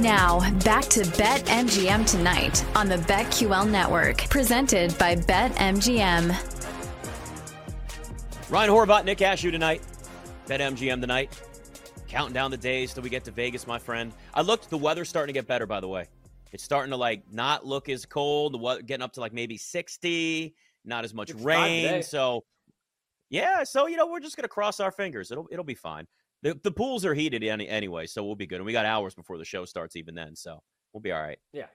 Now, back to Bet MGM tonight on the BetQL network, presented by Bet MGM. Ryan Horvat, Nick Ashew tonight. Bet MGM tonight. Counting down the days till we get to Vegas, my friend. I looked, the weather's starting to get better, by the way. It's starting to like not look as cold. The weather getting up to like maybe 60, not as much rain. So yeah, so you know, we're just gonna cross our fingers. It'll it'll be fine. The, the pools are heated any, anyway, so we'll be good. And we got hours before the show starts, even then, so we'll be all right. Yeah,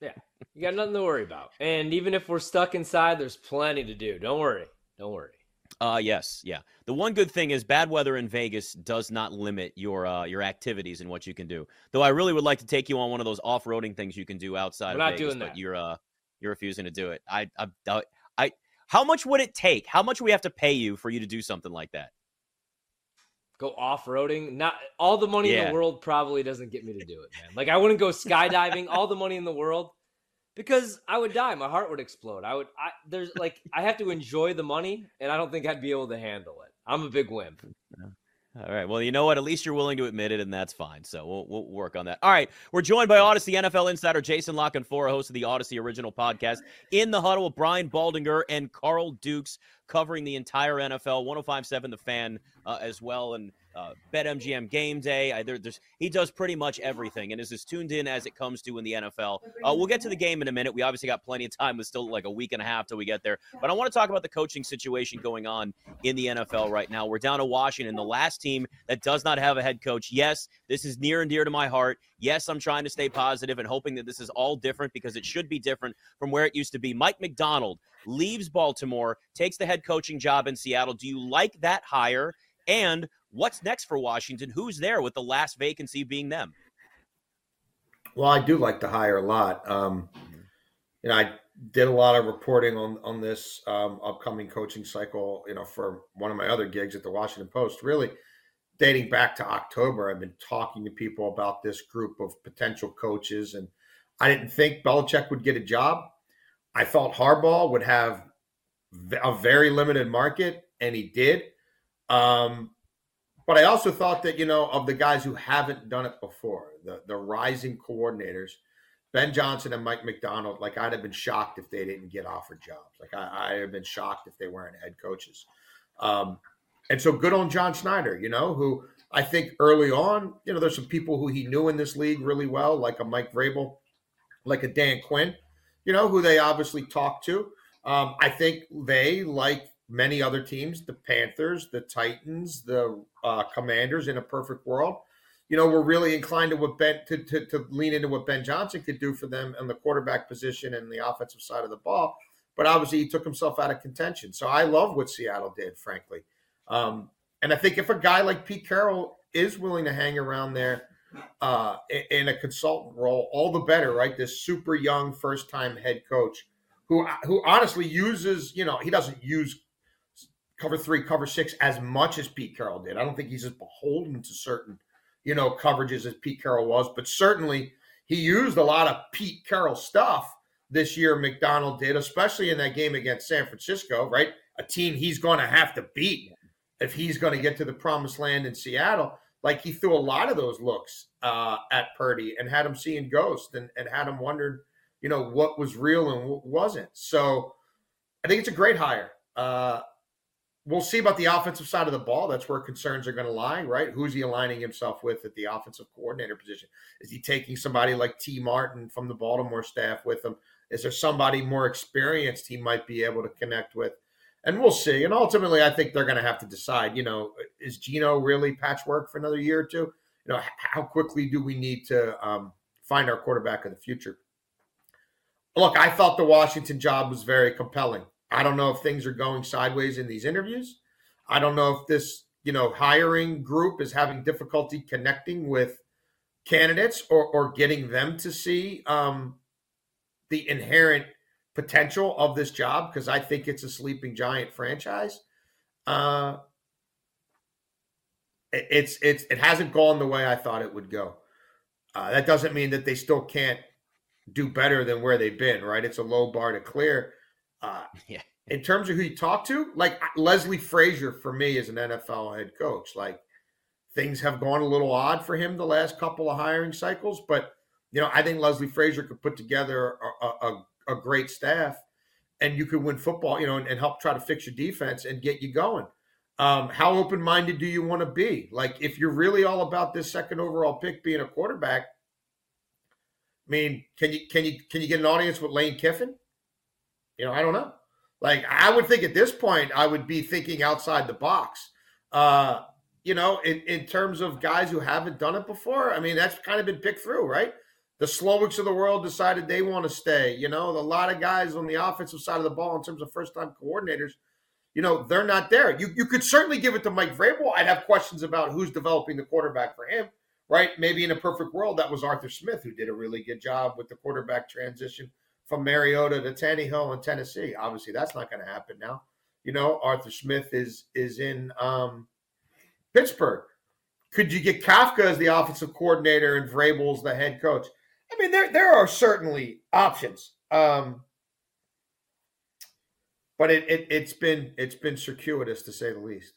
yeah, you got nothing to worry about. And even if we're stuck inside, there's plenty to do. Don't worry. Don't worry. Uh yes, yeah. The one good thing is bad weather in Vegas does not limit your uh your activities and what you can do. Though I really would like to take you on one of those off-roading things you can do outside We're of not Vegas, doing but that. you're uh you're refusing to do it. I I I, I how much would it take? How much would we have to pay you for you to do something like that? Go off roading. Not all the money in the world probably doesn't get me to do it, man. Like I wouldn't go skydiving. all the money in the world. Because I would die, my heart would explode. I would. I there's like I have to enjoy the money, and I don't think I'd be able to handle it. I'm a big wimp. All right. Well, you know what? At least you're willing to admit it, and that's fine. So we'll, we'll work on that. All right. We're joined by Audacy NFL insider Jason La Canfora, host of the Audacy original podcast, in the huddle with Brian Baldinger and Carl Dukes, covering the entire NFL. 1057 The Fan uh, as well, and uh, BetMGM Game Day. I, there, there's, he does pretty much everything and is as tuned in as it comes to in the NFL. Uh, we'll get to the game in a minute. We obviously got plenty of time. It's still like a week and a half till we get there. But I want to talk about the coaching situation going on in the NFL right now. We're down to Washington, the last team that does not have a head coach. Yes, this is near and dear to my heart. Yes, I'm trying to stay positive and hoping that this is all different because it should be different from where it used to be. Mike Macdonald leaves Baltimore, takes the head coaching job in Seattle. Do you like that hire? And what's next for Washington? Who's there with the last vacancy being them? Well, I do like to hire a lot. Um, you know, I did a lot of reporting on on this um, upcoming coaching cycle. You know, for one of my other gigs at the Washington Post, really dating back to October. I've been talking to people about this group of potential coaches, and I didn't think Belichick would get a job. I thought Harbaugh would have a very limited market, and he did. Um, but I also thought that, you know, of the guys who haven't done it before, the, the rising coordinators, Ben Johnson and Mike Macdonald, like I'd have been shocked if they didn't get offered jobs. Like I, I'd have been shocked if they weren't head coaches. Um, and so good on John Schneider, you know, who I think early on, you know, there's some people who he knew in this league really well, like a Mike Vrabel, like a Dan Quinn, you know, who they obviously talked to. Um, I think they, like many other teams, the Panthers, the Titans, the uh, Commanders, in a perfect world, you know, were really inclined to what Ben to, to, to lean into what Ben Johnson could do for them in the quarterback position and the offensive side of the ball. But obviously, he took himself out of contention. So I love what Seattle did, frankly. Um, and I think if a guy like Pete Carroll is willing to hang around there uh, in, a consultant role, all the better, right? This super young first time head coach who who honestly uses, you know, he doesn't use cover three, cover six as much as Pete Carroll did. I don't think he's as beholden to certain, you know, coverages as Pete Carroll was, but certainly he used a lot of Pete Carroll stuff this year. Macdonald did, especially in that game against San Francisco, right? A team he's going to have to beat if he's going to get to the promised land in Seattle. Like he threw a lot of those looks uh, at Purdy and had him seeing ghosts and, and had him wondering, you know, what was real and what wasn't. So I think it's a great hire. Uh, we'll see about the offensive side of the ball. That's where concerns are going to lie, right? Who's he aligning himself with at the offensive coordinator position? Is he taking somebody like Tee Martin from the Baltimore staff with him? Is there somebody more experienced he might be able to connect with? And we'll see. And ultimately, I think they're going to have to decide. You know, is Geno really patchwork for another year or two? You know, how quickly do we need to um, find our quarterback of the future? Look, I thought the Washington job was very compelling. I don't know if things are going sideways in these interviews. I don't know if this, you know, hiring group is having difficulty connecting with candidates or, or getting them to see um, the inherent potential of this job because I think it's a sleeping giant franchise. Uh, it- it's it's it hasn't gone the way I thought it would go. Uh, that doesn't mean that they still can't do better than where they've been. Right? It's a low bar to clear. Uh, Yeah. In terms of who you talk to, like Leslie Frazier for me is an NFL head coach. Like things have gone a little odd for him the last couple of hiring cycles. But you know, I think Leslie Frazier could put together a, a, a great staff, and you could win football. You know, and, and help try to fix your defense and get you going. Um, how open minded do you want to be? Like, if you're really all about this second overall pick being a quarterback, I mean, can you can you can you get an audience with Lane Kiffin? You know, I don't know. Like, I would think at this point, I would be thinking outside the box. Uh, you know, in, in terms of guys who haven't done it before, I mean, that's kind of been picked through, right? The Slowiks of the world decided they want to stay. You know, a lot of guys on the offensive side of the ball in terms of first time coordinators – you know, they're not there. You you could certainly give it to Mike Vrabel. I'd have questions about who's developing the quarterback for him, right? Maybe in a perfect world, that was Arthur Smith who did a really good job with the quarterback transition from Mariota to Tannehill in Tennessee. Obviously, that's not going to happen now. You know, Arthur Smith is is in um, Pittsburgh. Could you get Kafka as the offensive coordinator and Vrabel's the head coach? I mean, there there are certainly options. Um, but it, it it's been it's been circuitous to say the least.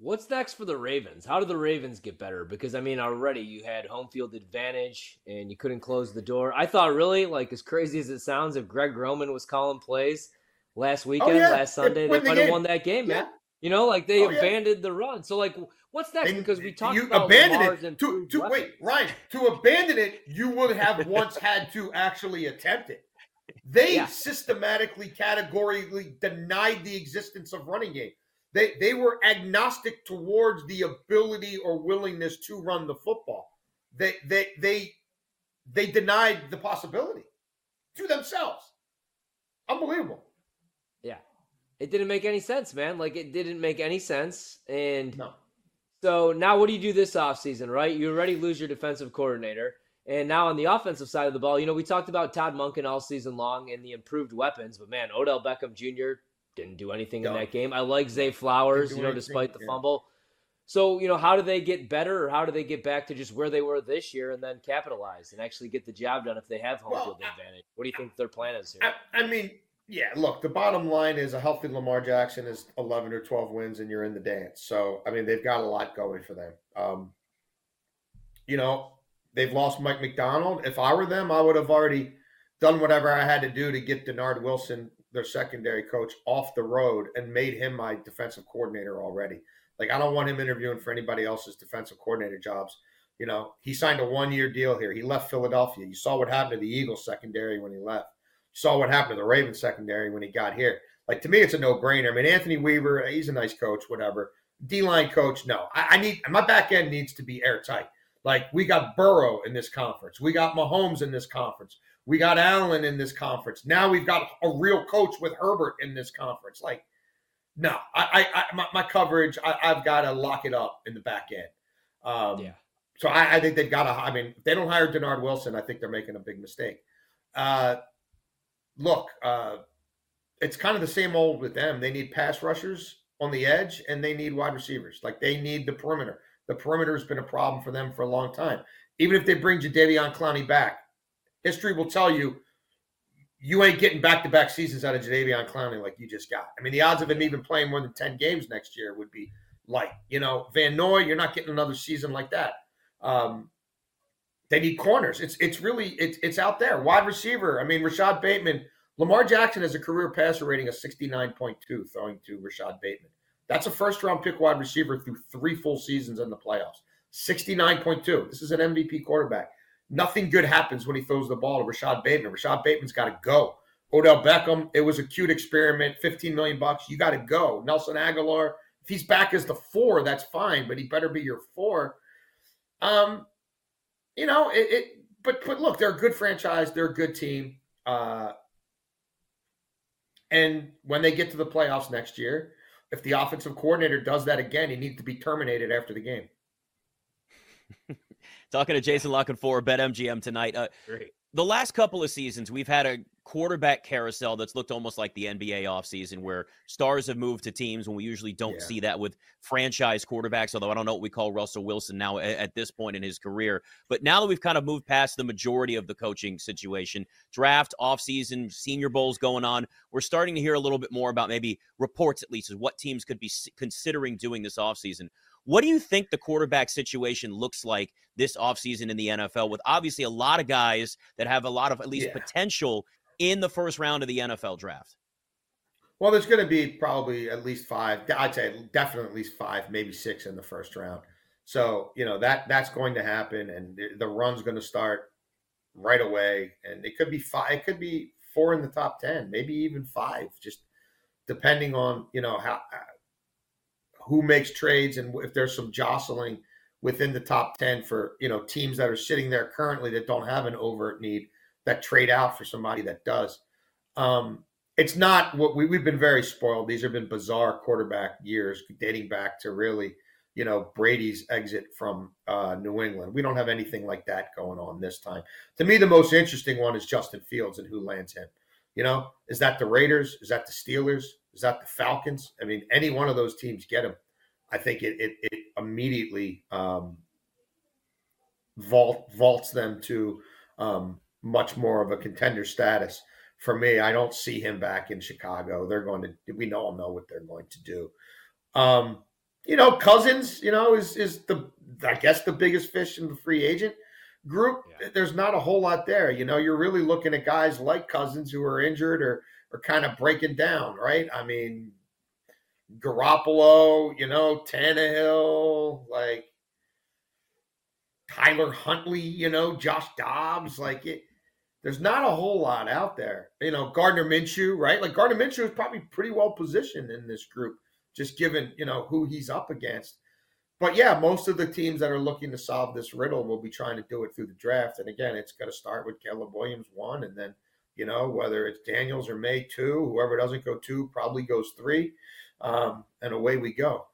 What's next for the Ravens? How do the Ravens get better? Because I mean, already you had home field advantage and you couldn't close the door. I thought really, like as crazy as it sounds, if Greg Roman was calling plays last oh, weekend, oh, yeah. last Sunday, they might have won that game, yeah. man. You know, like they oh, abandoned yeah. the run. So like, what's next? And because we talked you about abandoned Lamar's it to, to wait, Ryan. To abandon it, you would have once had to actually attempt it. They systematically, categorically denied the existence of running game. They they were agnostic towards the ability or willingness to run the football. They they they they denied the possibility to themselves. Unbelievable. Yeah. It didn't make any sense, man. Like it didn't make any sense. And no. so now what do you do this offseason, right? You already lose your defensive coordinator. And now on the offensive side of the ball, you know, we talked about Todd Monken all season long and the improved weapons, but man, Odell Beckham Jr. didn't do anything in that game. I like Zay Flowers, you know, despite the yeah. fumble. So, you know, how do they get better or how do they get back to just where they were this year and then capitalize and actually get the job done if they have home well, field advantage? What do you think their plan is here? I, I mean, yeah, look, the bottom line is a healthy Lamar Jackson is 11 or 12 wins and you're in the dance. So, I mean, they've got a lot going for them. Um, you know, They've lost Mike Macdonald. If I were them, I would have already done whatever I had to do to get Dennard Wilson, their secondary coach, off the road and made him my defensive coordinator already. Like I don't want him interviewing for anybody else's defensive coordinator jobs. You know, he signed a one-year deal here. He left Philadelphia. You saw what happened to the Eagles secondary when he left. You saw what happened to the Ravens secondary when he got here. Like to me, it's a no-brainer. I mean, Anthony Weaver, he's a nice coach, whatever. D-line coach, no. I, I need my back end needs to be airtight. Like we got Burrow in this conference, we got Mahomes in this conference, we got Allen in this conference. Now we've got a real coach with Herbert in this conference. Like, no, I, I, I my, my, coverage, I, have got to lock it up in the back end. Um, yeah. So I, I think they've got to. I mean, if they don't hire Dennard Wilson, I think they're making a big mistake. Uh, look, uh, it's kind of the same old with them. They need pass rushers on the edge, and they need wide receivers. Like they need the perimeter. The perimeter has been a problem for them for a long time. Even if they bring Jadeveon Clowney back, history will tell you you ain't getting back to back seasons out of Jadeveon Clowney like you just got. I mean, the odds of him even playing more than 10 games next year would be light. You know, Van Noy, you're not getting another season like that. Um, they need corners. It's it's really it's it's out there. Wide receiver. I mean, Rashod Bateman, Lamar Jackson has a career passer rating of 69.2 throwing to Rashod Bateman. That's a first round pick wide receiver through three full seasons in the playoffs. 69.2. This is an MVP quarterback. Nothing good happens when he throws the ball to Rashod Bateman. Rashod Bateman's got to go. Odell Beckham, it was a cute experiment. 15 million bucks. You got to go. Nelson Agholor, if he's back as the four, that's fine, but he better be your four. Um, you know, it, it but but look, they're a good franchise, they're a good team. Uh and when they get to the playoffs next year, if the offensive coordinator does that again, he needs to be terminated after the game. Talking to Jason La Canfora BetMGM tonight. Uh, Great. The last couple of seasons, we've had a quarterback carousel that's looked almost like the NBA offseason where stars have moved to teams when we usually don't yeah. see that with franchise quarterbacks, although I don't know what we call Russell Wilson now at, at, this point in his career. But now that we've kind of moved past the majority of the coaching situation, draft, offseason, senior bowls going on, we're starting to hear a little bit more about maybe reports at least of what teams could be considering doing this offseason. What do you think the quarterback situation looks like this offseason in the NFL with obviously a lot of guys that have a lot of at least Yeah. potential in the first round of the NFL draft? Well, there's going to be probably at least five. I'd say definitely at least five, maybe six in the first round. So you know that that's going to happen, and the, the run's going to start right away. And it could be five. It could be four in the top ten, maybe even five, just depending on you know how who makes trades and if there's some jostling within the top ten for you know teams that are sitting there currently that don't have an overt need that trade out for somebody that does. Um, it's not what we, we've been very spoiled. These have been bizarre quarterback years dating back to really, you know, Brady's exit from uh, New England. We don't have anything like that going on this time. To me, the most interesting one is Justin Fields and who lands him. You know, is that the Raiders? Is that the Steelers? Is that the Falcons? I mean, any one of those teams get him. I think it it, it immediately um, vault vaults them to um, much more of a contender status for me, I don't see him back in Chicago. They're going to we all know what they're going to do. Um, you know, Cousins, you know, is is the I guess the biggest fish in the free agent group. Yeah. There's not a whole lot there. You know, you're really looking at guys like Cousins who are injured or are kind of breaking down, right? I mean, Garoppolo, you know, Tannehill, like Tyler Huntley, you know, Josh Dobbs, like it there's not a whole lot out there. You know, Gardner Minshew, right? Like Gardner Minshew is probably pretty well positioned in this group, just given, you know, who he's up against. But yeah, most of the teams that are looking to solve this riddle will be trying to do it through the draft. And again, it's going to start with Caleb Williams one, and then, you know, whether it's Daniels or May two, whoever doesn't go two probably goes three. Um, and away we go.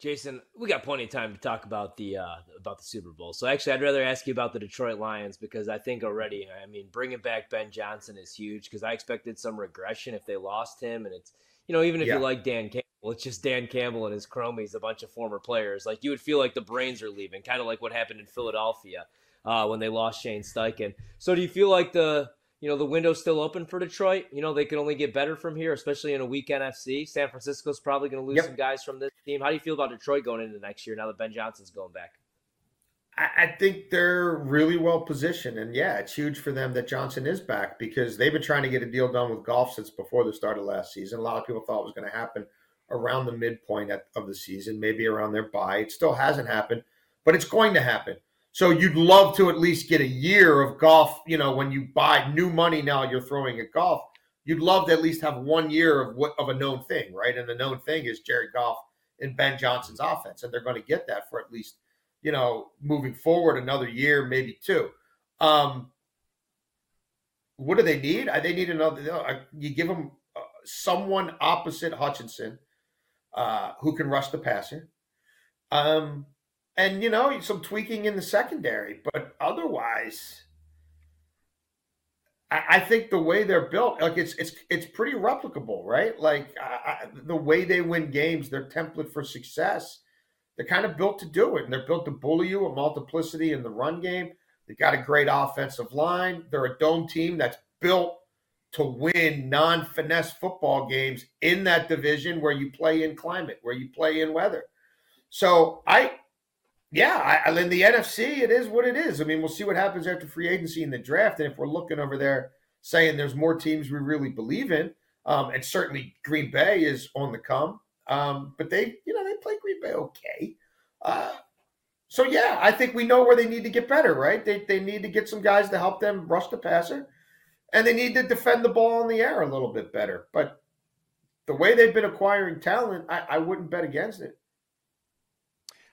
Jason, we got plenty of time to talk about the uh, about the Super Bowl. So actually, I'd rather ask you about the Detroit Lions because I think already, I mean, bringing back Ben Johnson is huge because I expected some regression if they lost him, and it's you know even if Yeah. you like Dan Campbell, it's just Dan Campbell and his cronies, a bunch of former players. Like you would feel like the brains are leaving, kind of like what happened in Philadelphia uh, when they lost Shane Steichen. So do you feel like the you know the window's still open for Detroit? You know they can only get better from here, especially in a weak NFC. San Francisco's probably going to lose Yep. some guys from this team. How do you feel about Detroit going into next year now that Ben Johnson's going back? I, I think they're really well positioned, and yeah, it's huge for them that Johnson is back because they've been trying to get a deal done with Goff since before the start of last season. A lot of people thought it was going to happen around the midpoint at, of the season, maybe around their bye. It still hasn't happened, but it's going to happen. So you'd love to at least get a year of Goff. You know, when you buy new money now, you're throwing at Goff. You'd love to at least have one year of what of a known thing, right? And the known thing is Jared Goff and Ben Johnson's offense, and they're going to get that for at least you know, moving forward another year, maybe two. Um, what do they need? Uh, They need another. you give them uh, someone opposite Hutchinson uh, who can rush the passer, um, and you know some tweaking in the secondary. But otherwise, I, I think the way they're built, like it's it's it's pretty replicable, right? Like I, I, the way they win games, their template for success they're kind of built to do it, and they're built to bully you a multiplicity in the run game. They've got a great offensive line. They're a dome team that's built to win non-finesse football games in that division where you play in climate, where you play in weather. So I, yeah, I, in the NFC, it is what it is. I mean, we'll see what happens after free agency and the draft, and if we're looking over there saying there's more teams we really believe in, um, and certainly Green Bay is on the come. Um, but they, you know, they play Green Bay okay. Uh, so yeah, I think we know where they need to get better, right? They they need to get some guys to help them rush the passer, and they need to defend the ball in the air a little bit better. But the way they've been acquiring talent, I, I wouldn't bet against it.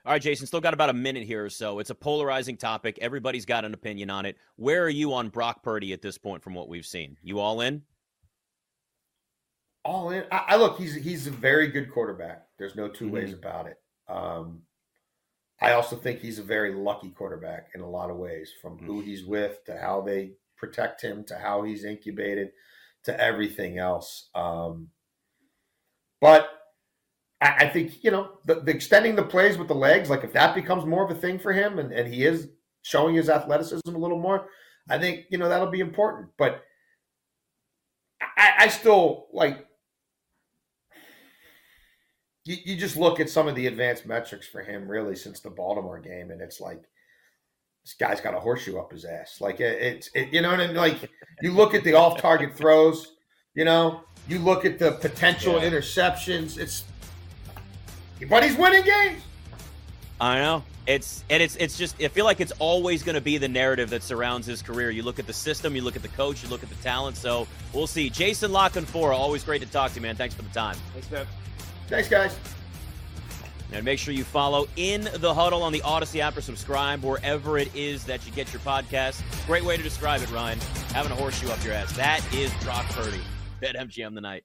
All right, Jason, still got about a minute here or so. It's a polarizing topic. Everybody's got an opinion on it. Where are you on Brock Purdy at this point from what we've seen? You all in? all in. I, I look, he's he's a very good quarterback. There's no 2 Mhm. ways about it. Um, I also think he's a very lucky quarterback in a lot of ways, from who he's with to how they protect him to how he's incubated to everything else. Um, but I, I think you know the, the extending the plays with the legs, like if that becomes more of a thing for him, and, and he is showing his athleticism a little more, I think you know that'll be important. But I, I still like you, you just look at some of the advanced metrics for him really since the Baltimore game, and it's like this guy's got a horseshoe up his ass. Like it, it's it, you know what I mean? Like you look at the off target throws, you know, you look at the potential Yeah. interceptions. It's but he's winning games. I know. It's and it's it's just I feel like it's always going to be the narrative that surrounds his career. You look at the system, you look at the coach, you look at the talent. So we'll see. Jason La Canfora, always great to talk to you, man. Thanks for the time. Thanks, man. Thanks, guys. And make sure you follow In the Huddle on the Audacy app or subscribe wherever it is that you get your podcast. Great way to describe it, Ryan. Having a horseshoe up your ass. That is Brock Purdy. Bet MGM the night.